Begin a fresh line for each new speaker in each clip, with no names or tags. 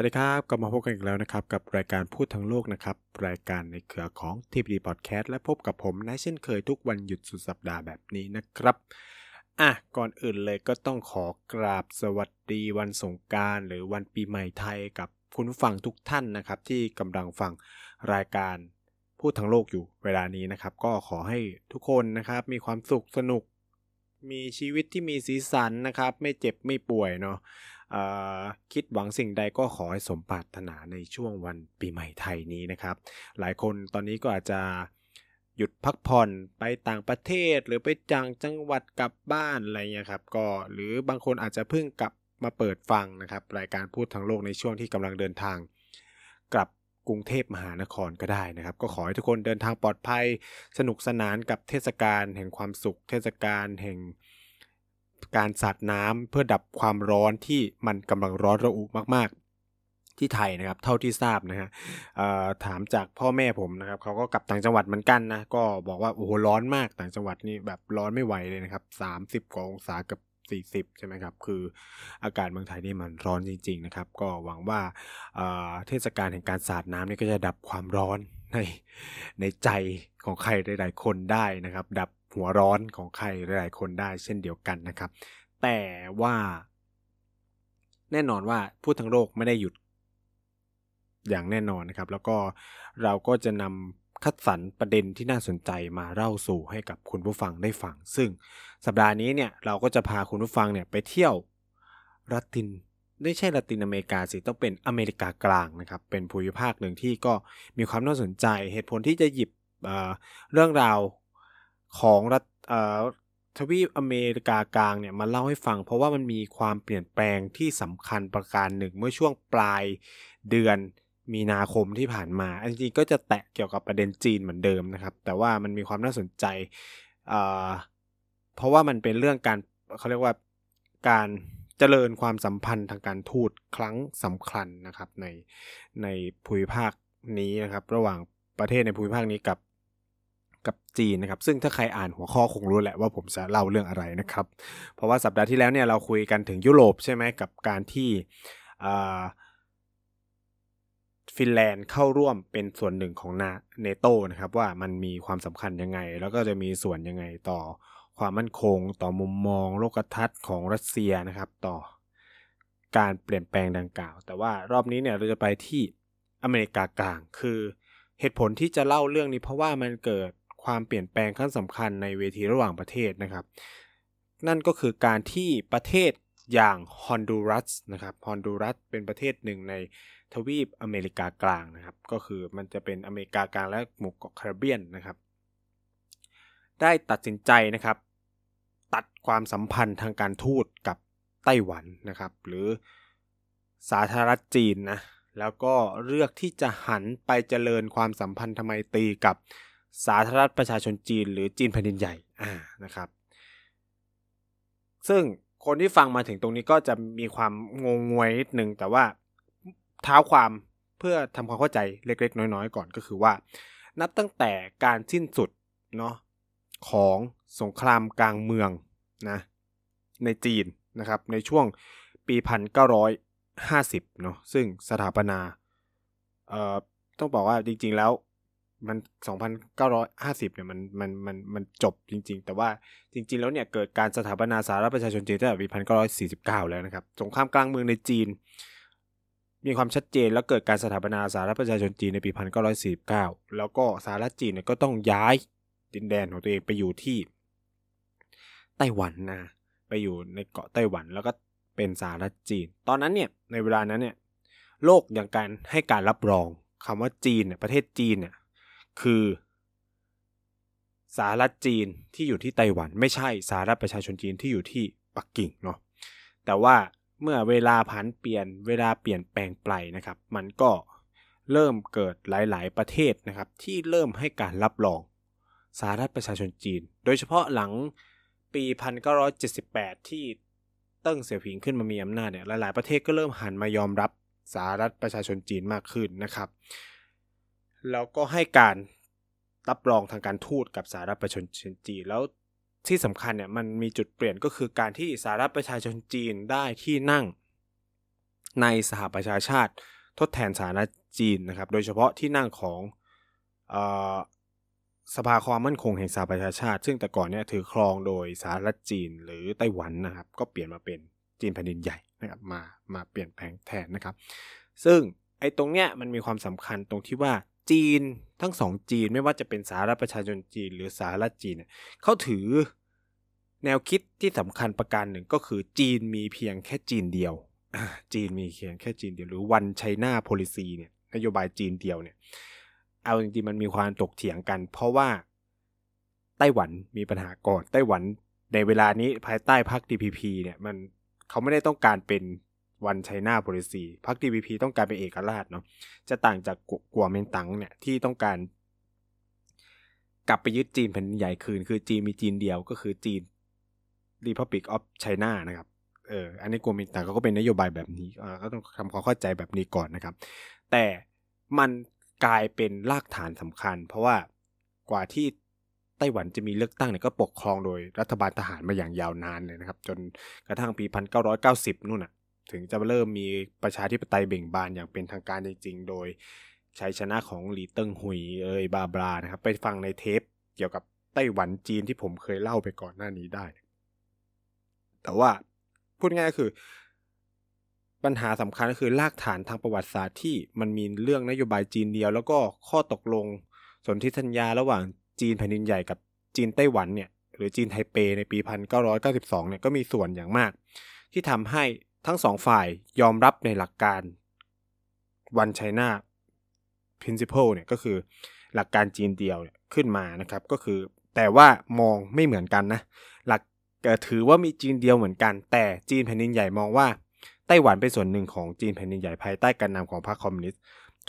สวัสดีครับ กลับมาพบกันอีกแล้วนะครับ กับรายการพูดทั้งโลกนะครับ รายการในเครือของ TPD Podcast และพบกับผมนายเช่นเคยทุกวันหยุดสุดสัปดาห์แบบนี้นะครับ อะ ก่อนอื่นเลยก็ต้องขอกราบสวัสดีวันสงการหรือวันปีใหม่ไทยกับคุณผู้ฟังทุกท่านนะครับ ที่กำลังฟังรายการพูดทั้งโลกอยู่เวลานี้นะครับ ก็ขอให้ทุกคนนะครับมีความสุขสนุก มีชีวิตที่มีสีสันนะครับ ไม่เจ็บไม่ป่วยเนาะ คิดหวังสิ่งใดก็ขอให้สมปรารถนาในช่วงวันปีใหม่ไทยนี้นะครับ หลายคนตอนนี้ก็อาจจะหยุดพักผ่อนไปต่างประเทศหรือไปจังจังหวัดกลับบ้านอะไรเงี้ยครับก็หรือบางคนอาจจะเพิ่งกลับมาเปิดฟังนะครับ รายการพูดทางโลกในช่วงที่กำลังเดินทาง กลับกรุงเทพมหานครก็ได้นะครับ ก็ขอให้ทุกคนเดินทางปลอดภัย สนุกสนานกับเทศกาลแห่งความสุข เทศกาลแห่ง การสาดน้ำเพื่อดับความร้อนที่มันกำลังร้อนระอุมาก ๆ ที่ไทยนะครับ เท่าที่ทราบนะฮะถามจากพ่อแม่ผมนะครับเขาก็กลับต่างจังหวัดเหมือนกันนะก็บอกว่าโอ้โหร้อนมากต่างจังหวัดนี่แบบร้อนไม่ไหวเลยนะครับ 30กว่าองศากับ40 ใช่ไหมครับ คืออากาศเมืองไทยนี่มันร้อนจริง ๆ นะครับ ก็หวังว่าเทศกาลแห่งการสาดน้ำนี่ก็จะดับความร้อนในในใจของใครหลาย ๆ คนได้นะครับ ดับ หัวร้อนของใครหลายๆ คนได้เช่นเดียวกันนะครับ แต่ว่า แน่นอนว่าพูดทั้งโลกไม่ได้หยุดอย่างแน่นอนนะครับ แล้วก็เราก็จะนำคัดสรรประเด็นที่น่าสนใจมาเล่าสู่ให้กับคุณผู้ฟังได้ฟัง ซึ่งสัปดาห์นี้เนี่ยเราก็จะพาคุณผู้ฟังเนี่ยไปเที่ยวรัตินไม่ใช่ละตินอเมริกาสิต้องเป็นอเมริกากลางนะครับ เป็นภูมิภาคหนึ่งที่ก็มีความน่าสนใจ เหตุผลที่จะหยิบเเรื่องราว ของรัฐทวีปอเมริกากลางเนี่ยมาเล่าให้ฟัง เพราะว่ามันมีความเปลี่ยนแปลงที่สำคัญประการหนึ่ง เมื่อช่วงปลายเดือนมีนาคมที่ผ่านมา อันจริงก็จะแตะเกี่ยวกับประเด็นจีนเหมือนเดิมนะครับ แต่ว่ามันมีความน่าสนใจเพราะว่ามันเป็นเรื่องการเขาเรียกว่าการเจริญความสัมพันธ์ทางการทูตครั้งสำคัญนะครับในในภูมิภาคนี้นะครับ ระหว่างประเทศในภูมิภาคนี้กับ กับจีนนะครับ ซึ่งถ้าใครอ่านหัวข้อคงรู้แหละว่าผมจะเล่าเรื่องอะไรนะครับ เพราะว่าสัปดาห์ที่แล้วเนี่ยเราคุยกันถึงยุโรปใช่ไหมกับการที่ฟินแลนด์เข้าร่วมเป็นส่วนหนึ่งของนาเนโตนะครับว่ามันมีความสำคัญยังไง แล้วก็จะมีส่วนยังไงต่อความมั่นคง ต่อมุมมอง โลกทัศน์ของรัสเซียนะครับ ต่อการเปลี่ยนแปลงดังกล่าว แต่ว่ารอบนี้เนี่ยเราจะไปที่อเมริกากลาง คือเหตุผลที่จะเล่าเรื่องนี้เพราะว่ามันเกิด ความเปลี่ยนแปลงขั้นสำคัญในเวทีระหว่างประเทศนะครับ นั่นก็คือการที่ประเทศอย่างฮอนดูรัสนะครับฮอนดูรัสเป็นประเทศหนึ่งในทวีปอเมริกากลางนะครับ ก็คือมันจะเป็นอเมริกากลางและหมู่เกาะแคริบเบียนนะครับ ได้ตัดสินใจนะครับ ตัดความสัมพันธ์ทางการทูตกับไต้หวันนะครับ หรือสาธารณรัฐจีนนะแล้วก็เลือกที่จะหันไปเจริญความสัมพันธ์ทำไมตีกับ สาธารณรัฐประชาชนจีน หรือจีนแผ่นดินใหญ่อ่านะครับ ซึ่งคนที่ฟังมาถึงตรงนี้ก็จะมีความงงงวยนิดนึงแต่ว่าเท้าความเพื่อทำความเข้าใจเล็ก ๆ น้อย ๆ ก่อนก็คือว่า นับตั้งแต่การสิ้นสุดเนาะของสงครามกลางเมืองนะในจีนนะครับในช่วงปี 1950เนาะซึ่งสถาปนาเอ่อต้องบอกว่าจริง ๆ แล้ว มัน 2,950 เนี่ยมันมันมันมันจบจริง ๆ แต่ว่าจริง ๆ แล้วเนี่ยเกิดการสถาปนาสาธารณประชาชนจีนตั้งแต่ปี1949 แล้วนะครับ สงครามกลางเมืองในจีน มีความชัดเจนแล้วเกิดการสถาปนาสาธารณประชาชนจีนในปี 1949 แล้วก็สหรัฐจีนเนี่ยก็ต้องย้ายดินแดนของตัวเองไปอยู่ที่ไต้หวันนะ ไปอยู่ในเกาะไต้หวันแล้วก็เป็นสหรัฐจีน ตอนนั้นเนี่ยในเวลานั้นเนี่ยโลกอย่างการให้การรับรองคำว่าจีนเนี่ยประเทศจีนเนี่ย คือสหรัฐจีนที่อยู่ที่ไต้หวัน ไม่ใช่สหรัฐประชาชนจีนที่อยู่ที่ปักกิ่งเนาะแต่ว่าเมื่อเวลาผันเปลี่ยนเวลาเปลี่ยนแปลงไปนะครับ มันก็เริ่มเกิดหลาย ๆ ประเทศนะครับ ที่เริ่มให้การรับรองสหรัฐประชาชนจีน โดยเฉพาะหลังปี 1978 ที่เติ้งเสี่ยวผิงขึ้นมามีอำนาจเนี่ยหลาย ๆ ประเทศก็เริ่มหันมายอมรับสหรัฐประชาชนจีนมากขึ้นนะครับ แล้วก็ให้การรับรองทางการทูตกับสหรัฐประชาชนจีนแล้วที่สำคัญเนี่ยมันมีจุดเปลี่ยนก็คือการที่สหรัฐประชาชนจีนได้ที่นั่งในสหประชาชาติทดแทนสาธารณจีนนะครับ โดยเฉพาะที่นั่งของสภาความมั่นคงแห่งสหประชาชาติ ซึ่งแต่ก่อนเนี่ยถือครองโดยสหรัฐจีนหรือไต้หวันนะครับ ก็เปลี่ยนมาเป็นจีนแผ่นดินใหญ่นะครับมามาเปลี่ยนแปลงแทนนะครับ ซึ่งไอ้ตรงเนี้ยมันมีความสำคัญตรงที่ว่า จีนทั้งสองจีนไม่ว่าจะเป็นสหรัฐประชาชนจีนหรือสหรัฐจีนเนี่ยเขาถือแนวคิดที่สำคัญประการหนึ่งก็คือจีนมีเพียงแค่จีนเดียว จีนมีเพียงแค่จีนเดียว หรือ One China Policy เนี่ยนโยบายจีนเดียวเนี่ย เอาจริงๆมันมีความถกเถียงกัน เพราะว่าไต้หวันมีปัญหาก่อนไต้หวันในเวลานี้ภายใต้พรรค DPP เนี่ยมันเขาไม่ได้ต้องการเป็น One China Policy พรรค DPP ต้องการเป็นเอกราชเนาะจะต่างจากกัวเมนตังเนี่ยที่ต้องการ กลับไปยึดจีนแผ่นใหญ่คืน คือจีนมีจีนเดียวก็คือจีน Republic of China นะครับเอออันนี้กัวเมนตังเขาก็เป็นนโยบายแบบนี้ก็ต้องทำความเข้าใจแบบนี้ก่อนนะครับ แต่มันกลายเป็นรากฐานสำคัญ เพราะว่ากว่าที่ไต้หวันจะมีเลือกตั้งเนี่ยก็ปกครองโดยรัฐบาลทหารมาอย่างยาวนานเลยนะครับ จนกระทั่งปี 1990 นู่นน่ะ ถึงจะเริ่มมีประชาธิปไตยเบ่งบานอย่างเป็นทางการจริงๆ โดยชัยชนะของหลีเติ้งหุยเอยบาบรานะครับ ไปฟังในเทปเกี่ยวกับไต้หวันจีนที่ผมเคยเล่าไปก่อนหน้านี้ได้ แต่ว่าพูดง่ายก็คือ ปัญหาสำคัญก็คือรากฐานทางประวัติศาสตร์ที่มันมีเรื่องนโยบายจีนเดียว แล้วก็ข้อตกลงสนธิสัญญาระหว่างจีนแผ่นดินใหญ่กับจีนไต้หวันเนี่ยหรือจีนไทเปในปี 1992เนี่ยก็มีส่วนอย่างมาก ที่ทำให้ ทั้งสองฝ่ายยอมรับในหลักการ One China Principle เนี่ยก็คือหลักการจีนเดียวยขึ้นมานะครับก็คือแต่ว่ามองไม่เหมือนกันนะหลักถือว่ามีจีนเดียวเหมือนกัน แต่จีนแผ่นดินใหญ่มองว่าไต้หวันเป็นส่วนหนึ่งของจีนแผ่นดินใหญ่ภายใต้การนำของพรรคคอมมิวนิสต์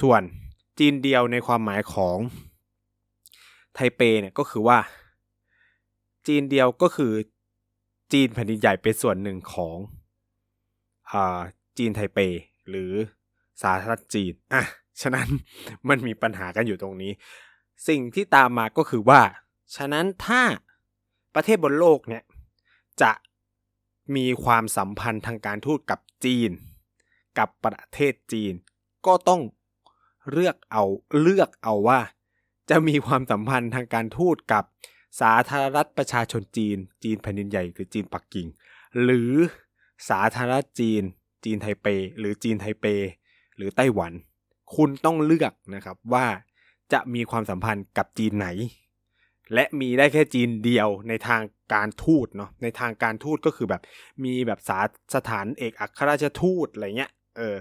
ส่วนจีนเดียวในความหมายของไทเปเนี่ยก็คือว่า จีนเดียวก็คือจีนแผ่นดินใหญ่เป็นส่วนหนึ่งของ จีนไทเป หรือสาธารณจีนอะฉะนั้นมันมีปัญหากันอยู่ตรงนี้ สิ่งที่ตามมาก็คือว่า ฉะนั้นถ้าประเทศบนโลกเนี่ยจะมีความสัมพันธ์ทางการทูตกับจีน กับประเทศจีน ก็ต้องเลือกเอาเลือกเอาว่า จะมีความสัมพันธ์ทางการทูตกับสาธารณรัฐประชาชนจีน จีนแผ่นดินใหญ่คือจีนปักกิ่ง หรือ สาธารณรัฐจีน จีนไทเป หรือจีนไทเป หรือไต้หวัน คุณต้องเลือกนะครับว่าจะมีความสัมพันธ์กับจีนไหน และมีได้แค่จีนเดียวในทางการทูตเนาะในทางการทูตก็คือแบบมีแบบสาสถานเอกอัครราชทูตอะไรเงี้ยเออ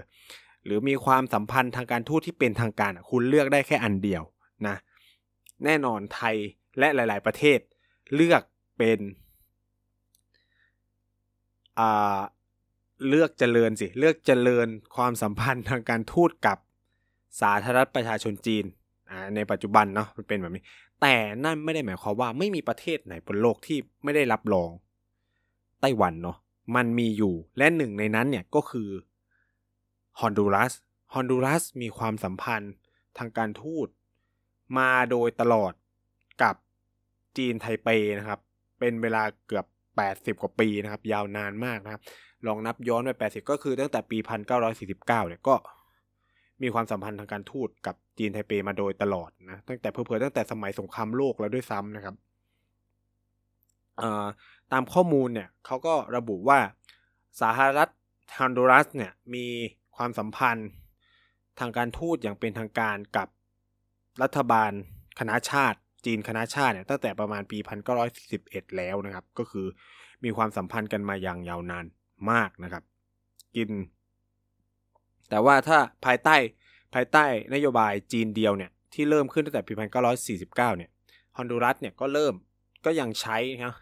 หรือมีความสัมพันธ์ทางการทูตที่เป็นทางการคุณเลือกได้แค่อันเดียวนะแน่นอนไทยและหลาย ๆ ประเทศเลือกเป็น อ่าเลือกเจริญสิ เลือกเจริญความสัมพันธ์ทางการทูตกับสาธารณรัฐประชาชนจีนในปัจจุบันเนาะมันเป็นแบบนี้ แต่นั่นไม่ได้หมายความว่าไม่มีประเทศไหนบนโลกที่ไม่ได้รับรองไต้หวันเนาะมันมีอยู่และหนึ่งในนั้นเนี่ยก็คือฮอนดูรัสฮอนดูรัสมีความสัมพันธ์ทางการทูตมาโดยตลอดกับจีนไทเปนะครับ เป็นเวลาเกือบ 80 กว่าปีนะครับ ยาวนานมากนะครับ ลองนับย้อนไป 80 ก็คือตั้งแต่ปี 1949 เนี่ยก็มีความสัมพันธ์ทางการทูตกับจีนไทเปมาโดยตลอดนะ ตั้งแต่เพิ่มๆตั้งแต่สมัยสงครามโลกแล้วด้วยซ้ำนะครับตามข้อมูลเนี่ยเขาก็ระบุว่าสหรัฐฮอนดูรัสเนี่ยมีความสัมพันธ์ทางการทูตอย่างเป็นทางการกับรัฐบาลคณะชาติ จีนคณะชาติเนี่ยตั้งแต่ประมาณปี 1941 แล้วนะครับ ก็คือมีความสัมพันธ์กันมาอย่างยาวนานมากนะครับ กิน แต่ว่าถ้าภายใต้ภายใต้นโยบายจีนเดียวเนี่ยที่เริ่มขึ้นตั้งแต่ปี 1949 เนี่ยฮอนดูรัสเนี่ยก็เริ่มก็ยังใช้นะ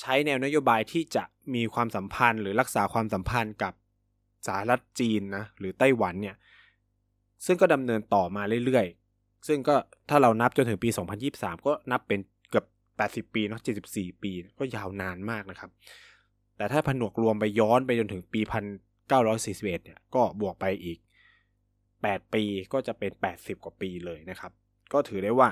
ใช้แนวนโยบายที่จะมีความสัมพันธ์หรือรักษาความสัมพันธ์กับสหรัฐจีนนะหรือไต้หวันเนี่ยซึ่งก็ดำเนินต่อมาเรื่อย ซึ่งก็ถ้าเรานับจนถึงปี 2023 ก็นับเป็นเกือบ 80 ปีเนาะ74 ปี ก็ยาวนานมากนะครับ แต่ถ้าผนวกรวมไปย้อนไปจนถึงปี 1941 เนี่ยก็บวกไปอีก 8 ปีก็จะเป็น 80 กว่าปีเลยนะครับ ก็ถือได้ว่า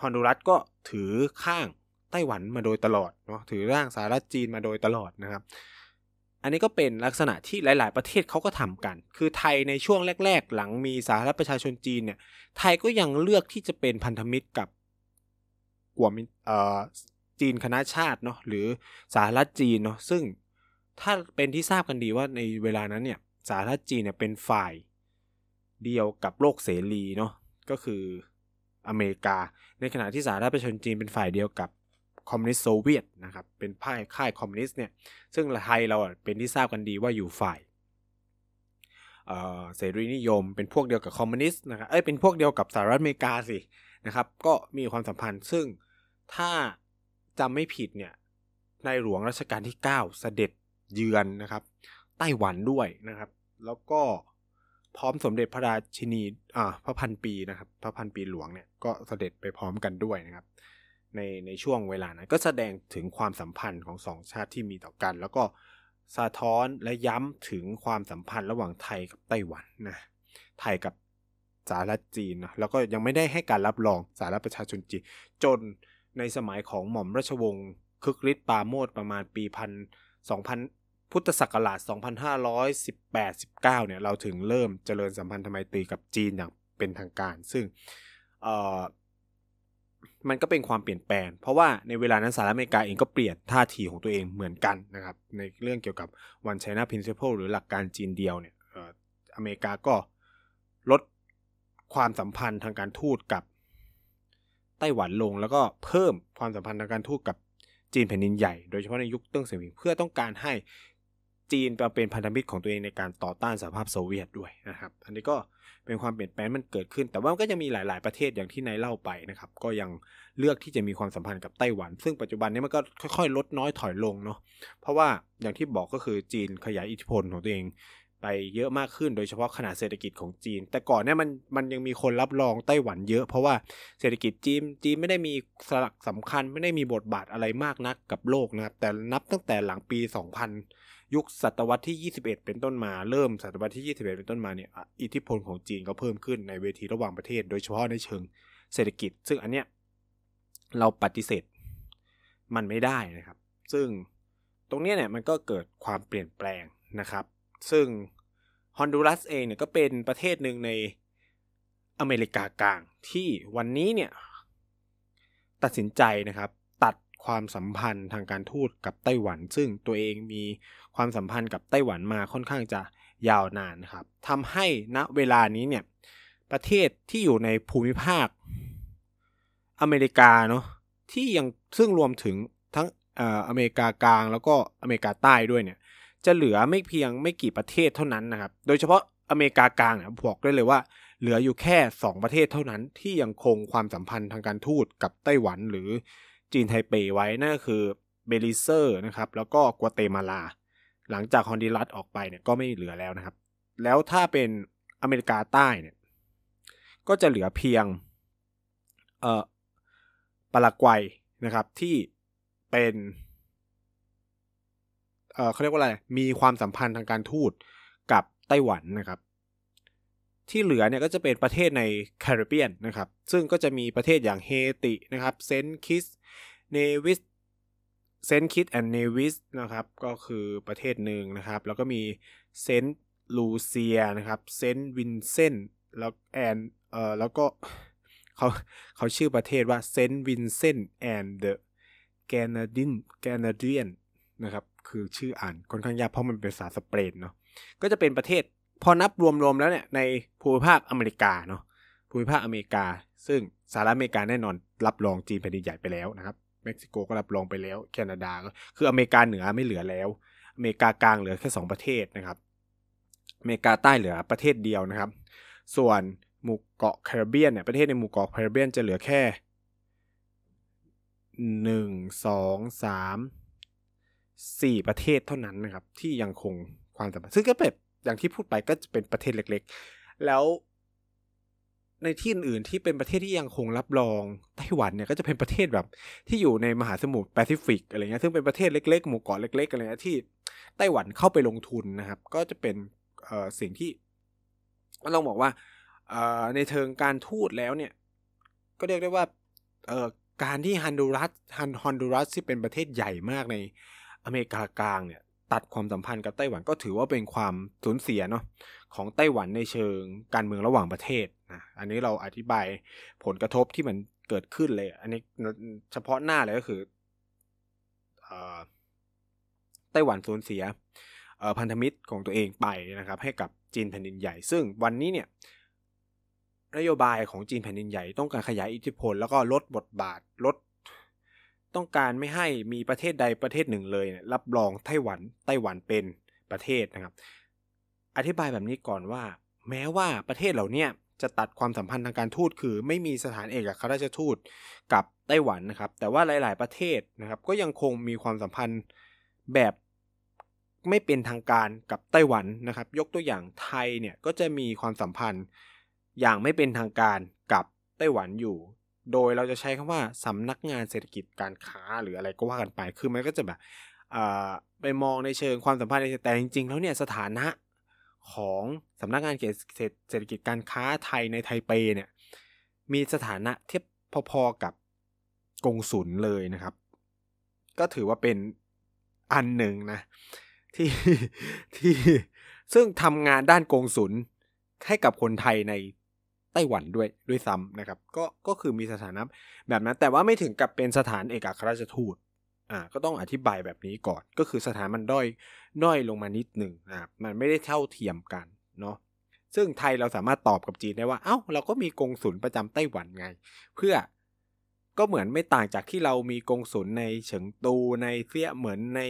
ฮอนดูรัสก็ถือข้างไต้หวันมาโดยตลอดเนาะถือร่างสหรัฐจีนมาโดยตลอดนะครับ อันนี้ก็เป็นลักษณะที่หลาย ๆ ประเทศเขาก็ทำกัน คือไทยในช่วงแรก ๆ หลังมีสาธารณประชาชนจีนเนี่ย ไทยก็ยังเลือกที่จะเป็นพันธมิตรกับก๊กมิเอ่อจีนคณะชาติเนาะหรือสหรัฐจีนเนาะซึ่งถ้าเป็นที่ทราบกันดีว่าในเวลานั้นเนี่ยสหรัฐจีนเนี่ยเป็นฝ่ายเดียวกับโลกเสรีเนาะก็คืออเมริกา ในขณะที่สหรัฐประชาชนจีนเป็นฝ่ายเดียวกับ คอมมิวนิสต์โซเวียตนะครับเป็นฝ่ายค่ายคอมมิวนิสต์เนี่ยซึ่งไทยเราเป็นที่ทราบกันดีว่าอยู่ฝ่ายเสรีนิยมเป็นพวกเดียวกับคอมมิวนิสต์นะครับเอ้ยเป็นพวกเดียวกับสหรัฐอเมริกาสินะครับก็มีความสัมพันธ์ซึ่งถ้าจำไม่ผิดเนี่ยในหลวงรัชกาลที่ 9 เสด็จเยือนนะครับไต้หวันด้วยนะครับ แล้วก็พร้อมสมเด็จพระราชินีอ่าพระพันปีนะครับ พระพันปีหลวงเนี่ยก็เสด็จไปพร้อมกันด้วยนะครับ ในในช่วงเวลานั้น ก็แสดงถึงความสัมพันธ์ของสองชาติที่มีต่อกัน แล้วก็สะท้อนและย้ำถึงความสัมพันธ์ระหว่างไทยกับไต้หวันนะไทยกับสหรัฐจีนนะแล้วก็ยังไม่ได้ให้การรับรองสหรัฐประชาชนจีน จนในสมัยของหม่อมราชวงศ์คึกฤทธิ์ปาโมดประมาณปีพันสองพันพุทธศักราช 2518-19 เนี่ย เราถึงเริ่มเจริญสัมพันธไมตรีกับจีนอย่างเป็นทางการ ซึ่งเอ่อ มันก็เป็นความเปลี่ยนแปลง เพราะว่าในเวลานั้นสหรัฐอเมริกาเองก็เปลี่ยนท่าทีของตัวเองเหมือนกันนะครับ ในเรื่องเกี่ยวกับ One China Principle หรือหลักการจีนเดียวเนี่ยอเมริกาก็ลดความสัมพันธ์ทางการทูตกับไต้หวันลง แล้วก็เพิ่มความสัมพันธ์ทางการทูตกับจีนแผ่นดินใหญ่ โดยเฉพาะในยุคเติ้งเสี่ยวผิงเพื่อต้องการให้จีนเป็นพันธมิตรของตัวเองในการต่อต้านสหภาพโซเวียตด้วยนะครับ อันนี้ก็เเป็นความเปลี่ยนแปลงมันเกิดขึ้น แต่ว่าก็ยังมีหลาย ๆประเทศอย่างที่นายเล่าไปนะครับก็ยังเลือกที่จะมีความสัมพันธ์กับไต้หวัน ซึ่งปัจจุบันนี้มันก็ค่อยๆ ลดน้อยถอยลงเนาะเพราะว่าอย่างที่บอกก็คือจีนขยายอิทธิพลของตัวเองไปเยอะมากขึ้นโดยเฉพาะขนาดเศรษฐกิจของจีน แต่ก่อนเนี่ยมันมันยังมีคนรับรองไต้หวันเยอะ เพราะว่าเศรษฐกิจจีนจีนไม่ได้มีสลักสำคัญไม่ได้มีบทบาทอะไรมากนักกับโลกนะครับแต่นับตั้งแต่หลังปี 2000 ยุคศตวรรษที่ 21 เป็นต้นมาเริ่มศตวรรษที่ 21 เป็นต้นมาเนี่ยอิทธิพลของจีนก็เพิ่มขึ้นในเวทีระหว่างประเทศ โดยเฉพาะในเชิงเศรษฐกิจ ซึ่งอันเนี้ยเราปฏิเสธมันไม่ได้นะครับ ซึ่งตรงนี้เนี่ยมันก็เกิดความเปลี่ยนแปลงนะครับ ซึ่งฮอนดูรัสเองเนี่ยก็เป็นประเทศหนึ่งในอเมริกากลางที่วันนี้เนี่ยตัดสินใจนะครับ ความสัมพันธ์ทางการทูตกับไต้หวัน ซึ่งตัวเองมีความสัมพันธ์กับไต้หวันมาค่อนข้างจะยาวนานครับทำให้ณเวลานี้เนี่ยประเทศที่อยู่ในภูมิภาคอเมริกาเนาะที่ยังซึ่งรวมถึงทั้งอเมริกากลางแล้วก็อเมริกาใต้ด้วยเนี่ยจะเหลือไม่เพียงไม่กี่ประเทศเท่านั้นนะครับ โดยเฉพาะอเมริกากลางบอกได้เลยว่า เหลืออยู่แค่ 2 ประเทศเท่านั้นที่ยังคงความสัมพันธ์ทางการทูตกับไต้หวันหรือ จีนไทเปไว้นั่นก็คือเบลิเซอร์นะครับแล้วก็กัวเตมาลา หลังจากฮอนดูรัสออกไปเนี่ยก็ไม่เหลือแล้วนะครับ แล้วถ้าเป็นอเมริกาใต้เนี่ยก็จะเหลือเพียงเอ่อปารากวัยนะครับที่เป็นเอ่อเขาเรียกว่าอะไรมีความสัมพันธ์ทางการทูตกับไต้หวันนะครับ ที่เหลือเนี่ยก็จะเป็นประเทศในแคริบเบียนนะครับ ซึ่งก็จะมีประเทศอย่างเฮตินะครับเซนคิสเนวิสเซนคิสแอนด์เนวิสนะครับก็คือประเทศหนึ่งนะครับ แล้วก็มีเซนต์ลูเซียนะครับเซนต์วินเซนแล้วแอนเอ่อแล้วก็เขาเขาชื่อประเทศว่าเซนต์วินเซนแอนด์เดอะแกนาดินแกนาเดียนนะครับคือชื่ออ่านค่อนข้างยากเพราะมันเป็นภาษาสเปนเนาะก็จะเป็นประเทศ พอนับรวมๆแล้วเนี่ยในภูมิภาคอเมริกาเนาะภูมิภาคอเมริกา ซึ่งสหรัฐอเมริกาแน่นอนรับรองจีนแผ่นดินใหญ่ไปแล้วนะครับเม็กซิโกก็รับรองไปแล้ว แคนาดาก็คืออเมริกาเหนือไม่เหลือแล้ว อเมริกากลางเหลือแค่2ประเทศนะครับอเมริกาใต้เหลือประเทศเดียวนะครับ ส่วนหมู่เกาะแคริบเบียนเนี่ยประเทศในหมู่เกาะแคริบเบียนจะเหลือแค่หนึ่งสองสามสี่ประเทศเท่านั้นนะครับ ที่ยังคงความสัมพันธ์ซึ่งก็เป็น อย่างที่พูดไปก็จะเป็นประเทศเล็ก ๆ แล้วในที่อื่นๆที่เป็นประเทศที่ยังคงรับรองไต้หวันเนี่ยก็จะเป็นประเทศแบบ ที่อยู่ในมหาสมุทรแปซิฟิกอะไรเงี้ยซึ่งเป็นประเทศเล็กๆ หมู่เกาะเล็กๆอะไรเงี้ยที่ไต้หวันเข้าไปลงทุนนะครับ ก็จะเป็นสิ่งที่ต้องบอกว่าในเทิงการทูตแล้วเนี่ย ก็เรียกได้ว่าการที่ฮันดูรัสฮันฮอนดูรัสที่เป็นประเทศใหญ่มากในอเมริกากลางเนี่ย ตัดความสัมพันธ์กับไต้หวันก็ถือว่าเป็นความสูญเสียเนาะของไต้หวันในเชิงการเมืองระหว่างประเทศนะอันนี้เราอธิบายผลกระทบที่มันเกิดขึ้นเลย อันนี้เฉพาะหน้าเลยก็คือไต้หวันสูญเสียพันธมิตรของตัวเองไปนะครับ ให้กับจีนแผ่นดินใหญ่ ซึ่งวันนี้เนี่ยนโยบายของจีนแผ่นดินใหญ่ต้องการขยายอิทธิพล แล้วก็ลดบทบาทลด ต้องการไม่ให้มีประเทศใดประเทศหนึ่งเลย รับรองไต้หวันไต้หวันเป็นประเทศนะครับ อธิบายแบบนี้ก่อนว่า แม้ว่าประเทศเหล่านี้จะตัดความสัมพันธ์ทางการทูตคือ ไม่มีสถานเอกอัครราชทูตกับไต้หวันนะครับ แต่ว่าหลาย ๆ ประเทศนะครับ ก็ยังคงมีความสัมพันธ์แบบไม่เป็นทางการกับไต้หวันนะครับ ยกตัวอย่างไทยเนี่ยก็จะมีความสัมพันธ์อย่างไม่เป็นทางการกับไต้หวันอยู่ โดยเราจะใช้คำว่าสำนักงานเศรษฐกิจการค้าหรืออะไรก็ว่ากันไป คือมันก็จะแบบไปมองในเชิงความสัมพันธ์แต่จริงๆ แล้วเนี่ยสถานะของสำนักงานเศรษฐกิจการค้าไทยในไทเปเนี่ยมีสถานะเทียบพอๆกับกงสุลเลยนะครับ ก็ถือว่าเป็นอันหนึ่งนะที่ที่ซึ่งทำงานด้านกงสุลให้กับคนไทยใน ไต้หวันด้วยด้วยซ้ำนะครับ ก็ก็คือมีสถานะแบบนั้น แต่ว่าไม่ถึงกับเป็นสถานเอกอัครราชทูตอ่าก็ต้องอธิบายแบบนี้ก่อน ก็คือสถานมันด้อยน้อยลงมานิดหนึ่งอ่ามันไม่ได้เท่าเทียมกันเนาะซึ่งไทยเราสามารถตอบกับจีนได้ว่า เอา้า เราก็มีกงสุลประจำไต้หวันไง เพื่อก็เหมือนไม่ต่างจากที่เรามีกงสุลในเฉิงตูในเซี่ยเหมือนใน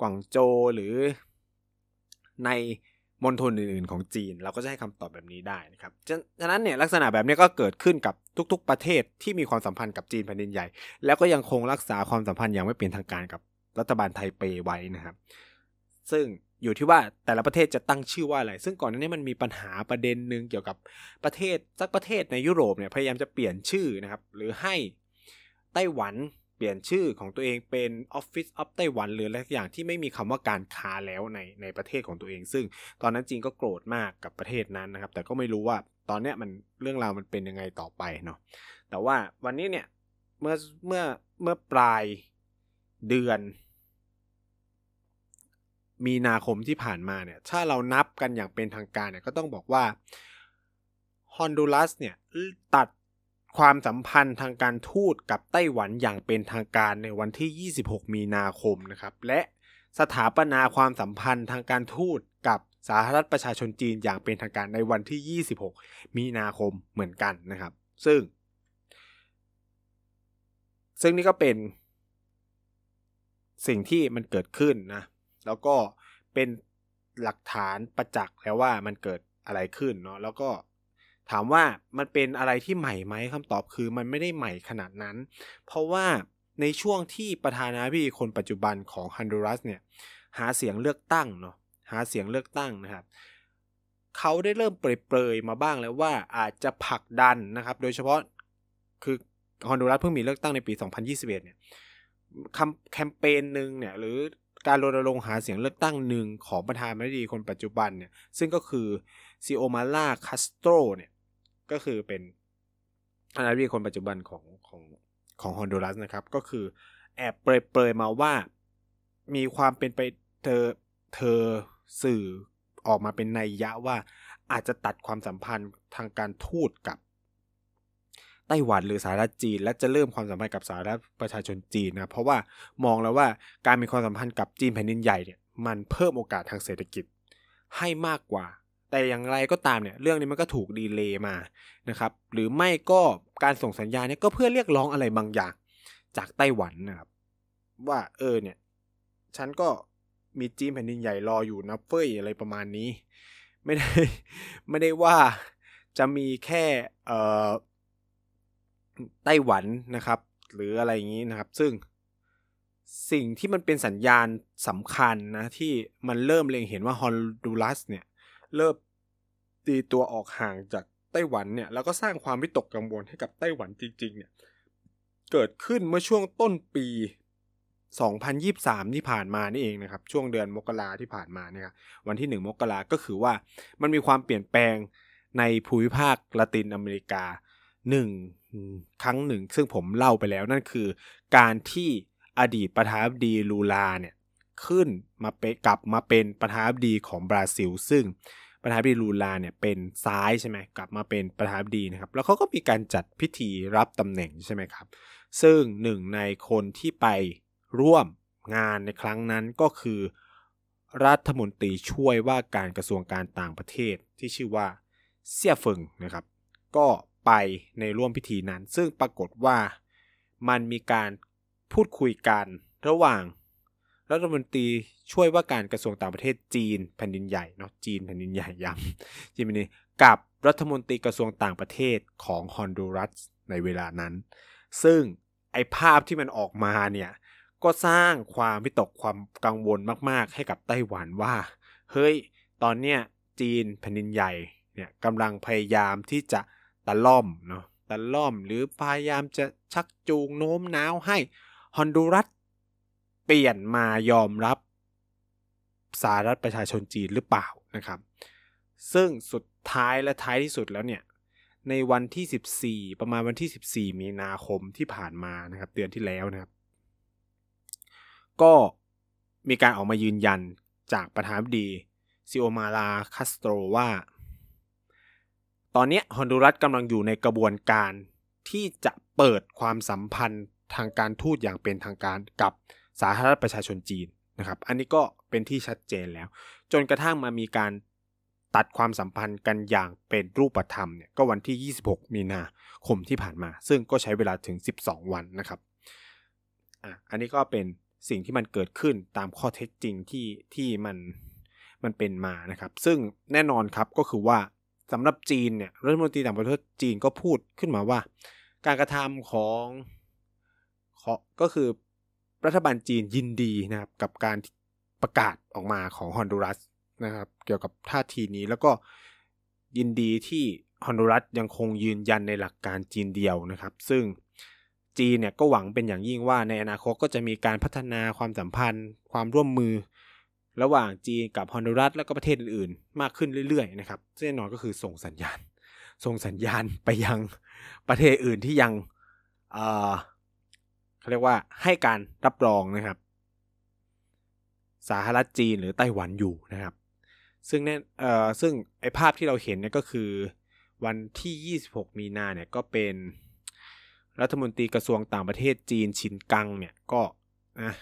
กวางโจหรือใน มณฑลอื่นๆของจีน เราก็จะให้คำตอบแบบนี้ได้นะครับฉะนั้นเนี่ยลักษณะแบบนี้ก็เกิดขึ้นกับทุก ๆ ประเทศที่มีความสัมพันธ์กับจีนแผ่นดินใหญ่ แล้วก็ยังคงรักษาความสัมพันธ์อย่างไม่เป็นทางการกับรัฐบาลไทเปไว้นะครับ ซึ่งอยู่ที่ว่าแต่ละประเทศจะตั้งชื่อว่าอะไร ซึ่งก่อนหน้านี้มันมีปัญหาประเด็นหนึ่งเกี่ยวกับประเทศสักประเทศในยุโรปเนี่ยพยายามจะเปลี่ยนชื่อนะครับ หรือให้ไต้หวัน ปลี่ยนชื่อของตัวเองเป็น Office of ไต้หวันหรืออะไรอย่างที่ไม่มีคำว่าการค้าแล้วในในประเทศของตัวเอง ซึ่งตอนนั้นจีนก็โกรธมากกับประเทศนั้นนะครับ แต่ก็ไม่รู้ว่าตอนเนี้ยมันเรื่องราวมันเป็นยังไงต่อไปเนาะแต่ว่าวันนี้เนี่ยเมื่อเมื่อเมื่อปลายเดือน มีนาคมที่ผ่านมาเนี่ยถ้าเรานับกันอย่างเป็นทางการเนี่ยก็ต้องบอกว่าฮอนดูรัสเนี่ยตัด ความสัมพันธ์ทางการทูตกับไต้หวันอย่างเป็นทางการในวันที่ 26 มีนาคมนะครับ และสถาปนาความสัมพันธ์ทางการทูตกับสาธารณรัฐประชาชนจีนอย่างเป็นทางการในวันที่ 26 มีนาคมเหมือนกันนะครับ ซึ่ง ซึ่งนี่ก็เป็น สิ่งที่มันเกิดขึ้นนะ แล้วก็เป็นหลักฐานประจักษ์แล้วว่ามันเกิดอะไรขึ้นเนาะแล้วก็ ถามว่ามันเป็นอะไรที่ใหม่ไหมคำตอบคือมันไม่ได้ใหม่ขนาดนั้น เพราะว่าในช่วงที่ประธานาธิบดีคนปัจจุบันของฮันดูรัสเนี่ยหาเสียงเลือกตั้งเนาะหาเสียงเลือกตั้งนะครับเขาได้เริ่มเปรยๆมาบ้างแล้วว่าอาจจะผลักดันนะครับ โดยเฉพาะคือฮอนดูรัสเพิ่งมีเลือกตั้งในปี 2021 เนี่ยแคมเปญหนึ่งเนี่ยหรือการรณรงค์หาเสียงเลือกตั้งหนึ่งของประธานาธิบดีคนปัจจุบันเนี่ยซึ่งก็คือซิโอมาล่าคาสโตรเนี่ย ก็คือเป็นอาณาธิบดีคนปัจจุบันของของของฮอนดูรัสนะครับ ก็คือแอบเปรยๆมาว่ามีความเป็นไปเธอเธอสื่อออกมาเป็นนัยยะว่าอาจจะตัดความสัมพันธ์ทางการทูตกับไต้หวันหรือสหรัฐจีน และจะเริ่มความสัมพันธ์กับสหรัฐประชาชนจีนนะเพราะว่ามองแล้วว่าการมีความสัมพันธ์กับจีนแผ่นดินใหญ่เนี่ยมันเพิ่มโอกาสทางเศรษฐกิจให้มากกว่า แต่อย่างไรก็ตามเนี่ยเรื่องนี้มันก็ถูกดีเลย์มานะครับหรือไม่ก็การส่งสัญญาณเนี่ยก็เพื่อเรียกร้องอะไรบางอย่างจากไต้หวันนะครับว่าเออเนี่ยฉันก็มีจีนแผ่นดินใหญ่รออยู่นะเฟ้ยอะไรประมาณนี้ ไม่ได้ไม่ได้ว่าจะมีแค่เอ่อไต้หวันนะครับ หรืออะไรอย่างนี้นะครับ ซึ่งสิ่งที่มันเป็นสัญญาณสำคัญนะที่มันเริ่มเล็งเห็นว่าฮอนดูรัสเนี่ย เริ่มตีตัวออกห่างจากไต้หวันเนี่ยแล้วก็สร้างความวิตกกังวลให้กับไต้หวันจริง ๆ เนี่ยเกิดขึ้นเมื่อช่วงต้นปี 2023 ที่ผ่านมานี่เองนะครับช่วงเดือนมกราที่ผ่านมาเนี่ยวันที่ 1 มกราก็คือว่ามันมีความเปลี่ยนแปลงในภูมิภาคละตินอเมริกาหนึ่งครั้งหนึ่ง ซึ่งผมเล่าไปแล้วนั่นคือ การที่อดีตประธานาธิบดีลูลาเนี่ย ขึ้นมาเปกลับมาเป็นประธานาธิบดีของบราซิล ซึ่งประธานาธิบดีลูลาเนี่ยเป็นซ้ายใช่ไหมกลับมาเป็นประธานาธิบดีนะครับ แล้วเขาก็มีการจัดพิธีรับตำแหน่งใช่ไหมครับ ซึ่งหนึ่งในคนที่ไปร่วมงานในครั้งนั้นก็คือ รัฐมนตรีช่วยว่าการกระทรวงการต่างประเทศที่ชื่อว่าเซียเฟิงนะครับ ก็ไปในร่วมพิธีนั้น ซึ่งปรากฏว่ามันมีการพูดคุยกันระหว่าง รัฐมนตรีช่วยว่าการกระทรวงต่างประเทศจีนแผ่นดินใหญ่เนาะจีนแผ่นดินใหญ่ย้ำจีนแผ่นดินกับรัฐมนตรีกระทรวงต่างประเทศของฮอนดูรัสในเวลานั้น ซึ่งไอภาพที่มันออกมาเนี่ยก็สร้างความวิตกความกังวลมาก ๆ ให้กับไต้หวันว่า เฮ้ย ตอนเนี้ยจีนแผ่นดินใหญ่เนี่ยกำลังพยายามที่จะตะล่อมเนาะตะล่อมหรือพยายามจะชักจูงโน้มน้าวให้ฮอนดูรัส เปลี่ยนมายอมรับสหรัฐประชาชนจีนหรือเปล่านะครับ ซึ่งสุดท้ายและท้ายที่สุดแล้วเนี่ย ในวันที่ 14 ประมาณวันที่ 14 มีนาคมที่ผ่านมานะครับ เดือนที่แล้วนะครับ ก็มีการออกมายืนยันจากประธานาธิบดีซิโอมาลาคาสโตรว่า ตอนนี้ฮอนดูรัสกำลังอยู่ในกระบวนการที่จะเปิดความสัมพันธ์ทางการทูตอย่างเป็นทางการกับ สาธารณประชาชนจีนนะครับ อันนี้ก็เป็นที่ชัดเจนแล้ว จนกระทั่งมามีการตัดความสัมพันธ์กันอย่างเป็นรูปธรรมเนี่ยก็วันที่ 26 มีนาคมที่ผ่านมา ซึ่งก็ใช้เวลาถึง 12 วันนะครับอะอันนี้ก็เป็นสิ่งที่มันเกิดขึ้นตามข้อเท็จจริงที่ที่มันมันเป็นมานะครับ ซึ่งแน่นอนครับก็คือว่าสำหรับจีนเนี่ยรัฐมนตรีต่างประเทศจีนก็พูดขึ้นมาว่า การกระทำของก็คือ รัฐบาลจีนยินดีนะครับกับการประกาศออกมาของฮอนดูรัสนะครับ เกี่ยวกับท่าทีนี้แล้วก็ยินดีที่ฮอนดูรัสยังคงยืนยันในหลักการจีนเดียวนะครับ ซึ่งจีนเนี่ยก็หวังเป็นอย่างยิ่งว่าในอนาคตก็จะมีการพัฒนาความสัมพันธ์ ความร่วมมือ ระหว่างจีนกับฮอนดูรัส และก็ประเทศอื่นๆ มากขึ้นเรื่อยๆนะครับแน่นอนก็คือส่งสัญญาณ ส่งสัญญาณไปยังประเทศอื่นที่ยัง เขาเรียกว่าให้การรับรองนะครับ สหรัฐจีนหรือไต้หวันอยู่นะครับ ซึ่งแน่เอ่อซึ่งไอภาพที่เราเห็นเนี่ยก็คือวันที่ 26 มีนาเนี่ยก็เป็นรัฐมนตรีกระทรวงต่างประเทศจีนชินกังเนี่ยก็นะ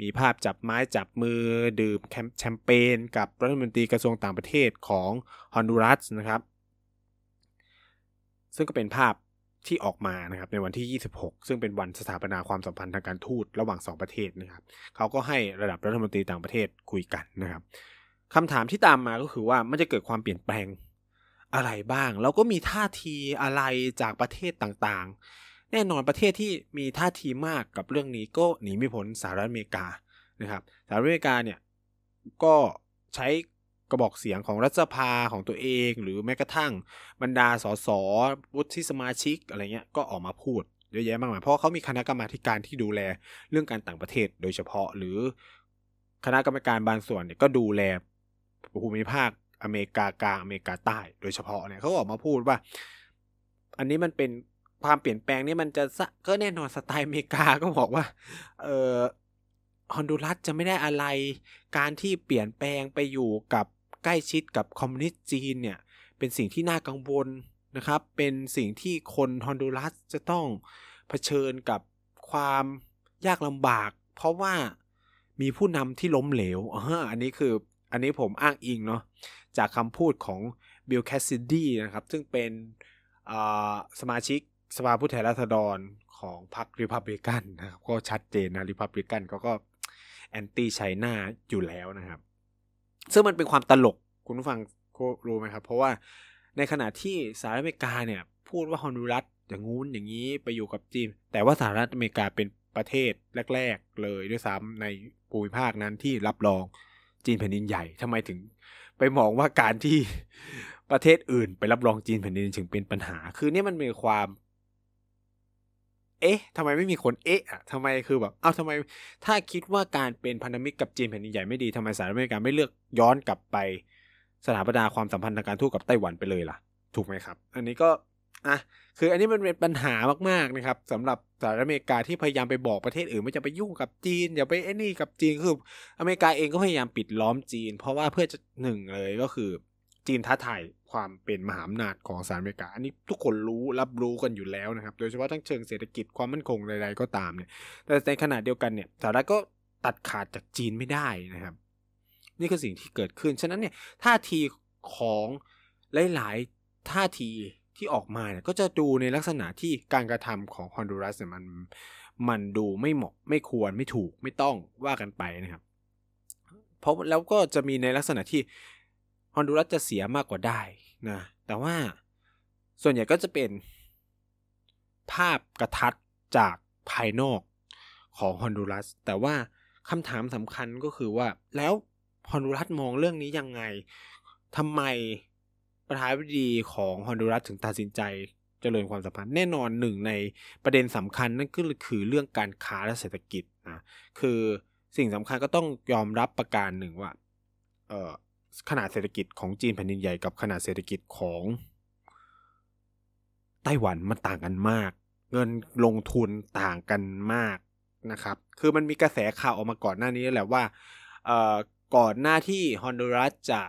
มีภาพจับไม้จับมือดื่มแชมเปญกับรัฐมนตรีกระทรวงต่างประเทศของฮอนดูรัสนะครับ ซึ่งก็เป็นภาพ ที่ออกมานะครับในวันที่ 26 ซึ่งเป็นวันสถาปนาความสัมพันธ์ทางการทูตระหว่าง 2 ประเทศนะครับเขาก็ให้ระดับรัฐมนตรีต่างประเทศคุยกันนะครับคำถามที่ตามมาก็คือว่ามันจะเกิดความเปลี่ยนแปลงอะไรบ้าง แล้วก็มีท่าทีอะไรจากประเทศต่างๆ แน่นอนประเทศที่มีท่าทีมากกับเรื่องนี้ก็หนีไม่พ้นสหรัฐอเมริกานะครับสหรัฐอเมริกาเนี่ยก็ใช้ กระบอกเสียงของรัฐสภาของตัวเอง หรือแม้กระทั่งบรรดาสสวุฒิสมาชิกอะไรเงี้ยก็ออกมาพูดเยอะแยะมากมายเพราะเขามีคณะกรรมาการที่ดูแลเรื่องการต่างประเทศโดยเฉพาะหรือคณะกรรมการบางส่วนเนี่ยก็ดูแลภูมิภาคอเมริกากลางอเมริกาใต้โดยเฉพาะเนี่ยเขาออกมาพูดว่า อันนี้มันเป็นความเปลี่ยนแปลงนี่มันจะก็แน่นอนสไตล์อเมริกาก็บอกว่า เออฮอนดูรัสจะไม่ได้อะไร การที่เปลี่ยนแปลงไปอยู่กับ ใกล้ชิดกับคอมมิวนิสต์จีนเนี่ยเป็นสิ่งที่น่ากังวลนะครับ เป็นสิ่งที่คนฮอนดูรัสจะต้องเผชิญกับความยากลำบาก เพราะว่ามีผู้นำที่ล้มเหลวอันนี้คืออันนี้ผมอ้างอิงเนาะจากคำพูดของบิลแคสซิดีนะครับ ซึ่งเป็นสมาชิกสภาผู้แทนราษฎรของพรรคริพับลิกันนะครับ ก็ชัดเจนนะริพับลิกันเขาก็แอนตี้ไชน่าอยู่แล้วนะครับ ซึ่งมันเป็นความตลกคุณผู้ฟังรู้ไหมครับ เพราะว่าในขณะที่สหรัฐอเมริกาเนี่ย พูดว่าฮอนดูรัสอย่างงู้นอย่างนี้ไปอยู่กับจีน แต่ว่าสหรัฐอเมริกาเป็นประเทศแรก ๆ เลยด้วยซ้ำในภูมิภาคนั้นที่รับรองจีนแผ่นดินใหญ่ทำไมถึง ไปมองว่าการที่ประเทศอื่น ไปรับรองจีนแผ่นดินถึงเป็นปัญหา คือเนี่ยมันมีความ เอ๊ะทำไมไม่มีคนเอ๊ะอะทำไมคือแบบเอ้าทำไมถ้าคิดว่าการเป็นพันธมิตรกับจีนแผ่นดินใหญ่ไม่ดีทำไมสหรัฐอเมริกาไม่เลือกย้อนกลับไปสถาปนาความสัมพันธ์ทางการทูตกับไต้หวันไปเลยล่ะ ถูกไหมครับ อันนี้ก็อะคืออันนี้มันเป็นปัญหามากๆนะครับสำหรับสหรัฐอเมริกาที่พยายามไปบอกประเทศอื่นไม่จะไปยุ่งกับจีน อย่าไปไอ้นี่กับจีนคือ อเมริกาเองก็พยายามปิดล้อมจีน เพราะว่าเพื่อจะหนึ่งเลยก็คือจีนท้าทาย ความเป็นมหาอำนาจของสหรัฐอเมริกา อันนี้ทุกคนรู้รับรู้กันอยู่แล้วนะครับ โดยเฉพาะทั้งเชิงเศรษฐกิจความมั่นคงใดๆก็ตามเนี่ย แต่ในขณะเดียวกันเนี่ยสหรัฐก็ตัดขาดจากจีนไม่ได้นะครับ นี่คือสิ่งที่เกิดขึ้น ฉะนั้นเนี่ยท่าทีของหลายๆท่าทีที่ออกมาเนี่ยก็จะดูในลักษณะที่การกระทำของฮอนดูรัสเนี่ยมันมันดูไม่เหมาะไม่ควรไม่ถูกไม่ต้องว่ากันไปนะครับ เพราะแล้วก็จะมีในลักษณะที่ ฮอนดูรัสจะเสียมากกว่าได้นะแต่ว่าส่วนใหญ่ก็จะเป็น ภาพกระทัดจากภายนอกของฮอนดูรัสแต่ว่าคำถามสำคัญก็คือว่า แล้วฮอนดูรัสมองเรื่องนี้ยังไงทำไมประธานาธิบดีของฮอนดูรัสถึงตัดสินใจเจริญความสัมพันธ์แน่นอนหนึ่งในประเด็นสำคัญนั่นก็คือเรื่องการค้าและเศรษฐกิจนะคือสิ่งสำคัญก็ต้องยอมรับประการหนึ่งว่าเออ ขนาดเศรษฐกิจของจีนแผ่นดินใหญ่กับขนาดเศรษฐกิจของไต้หวันมันต่างกันมาก เงินลงทุนต่างกันมากนะครับ คือมันมีกระแสข่าวออกมาก่อนหน้านี้แหละว่าก่อนหน้าที่ฮอนดูรัสจะ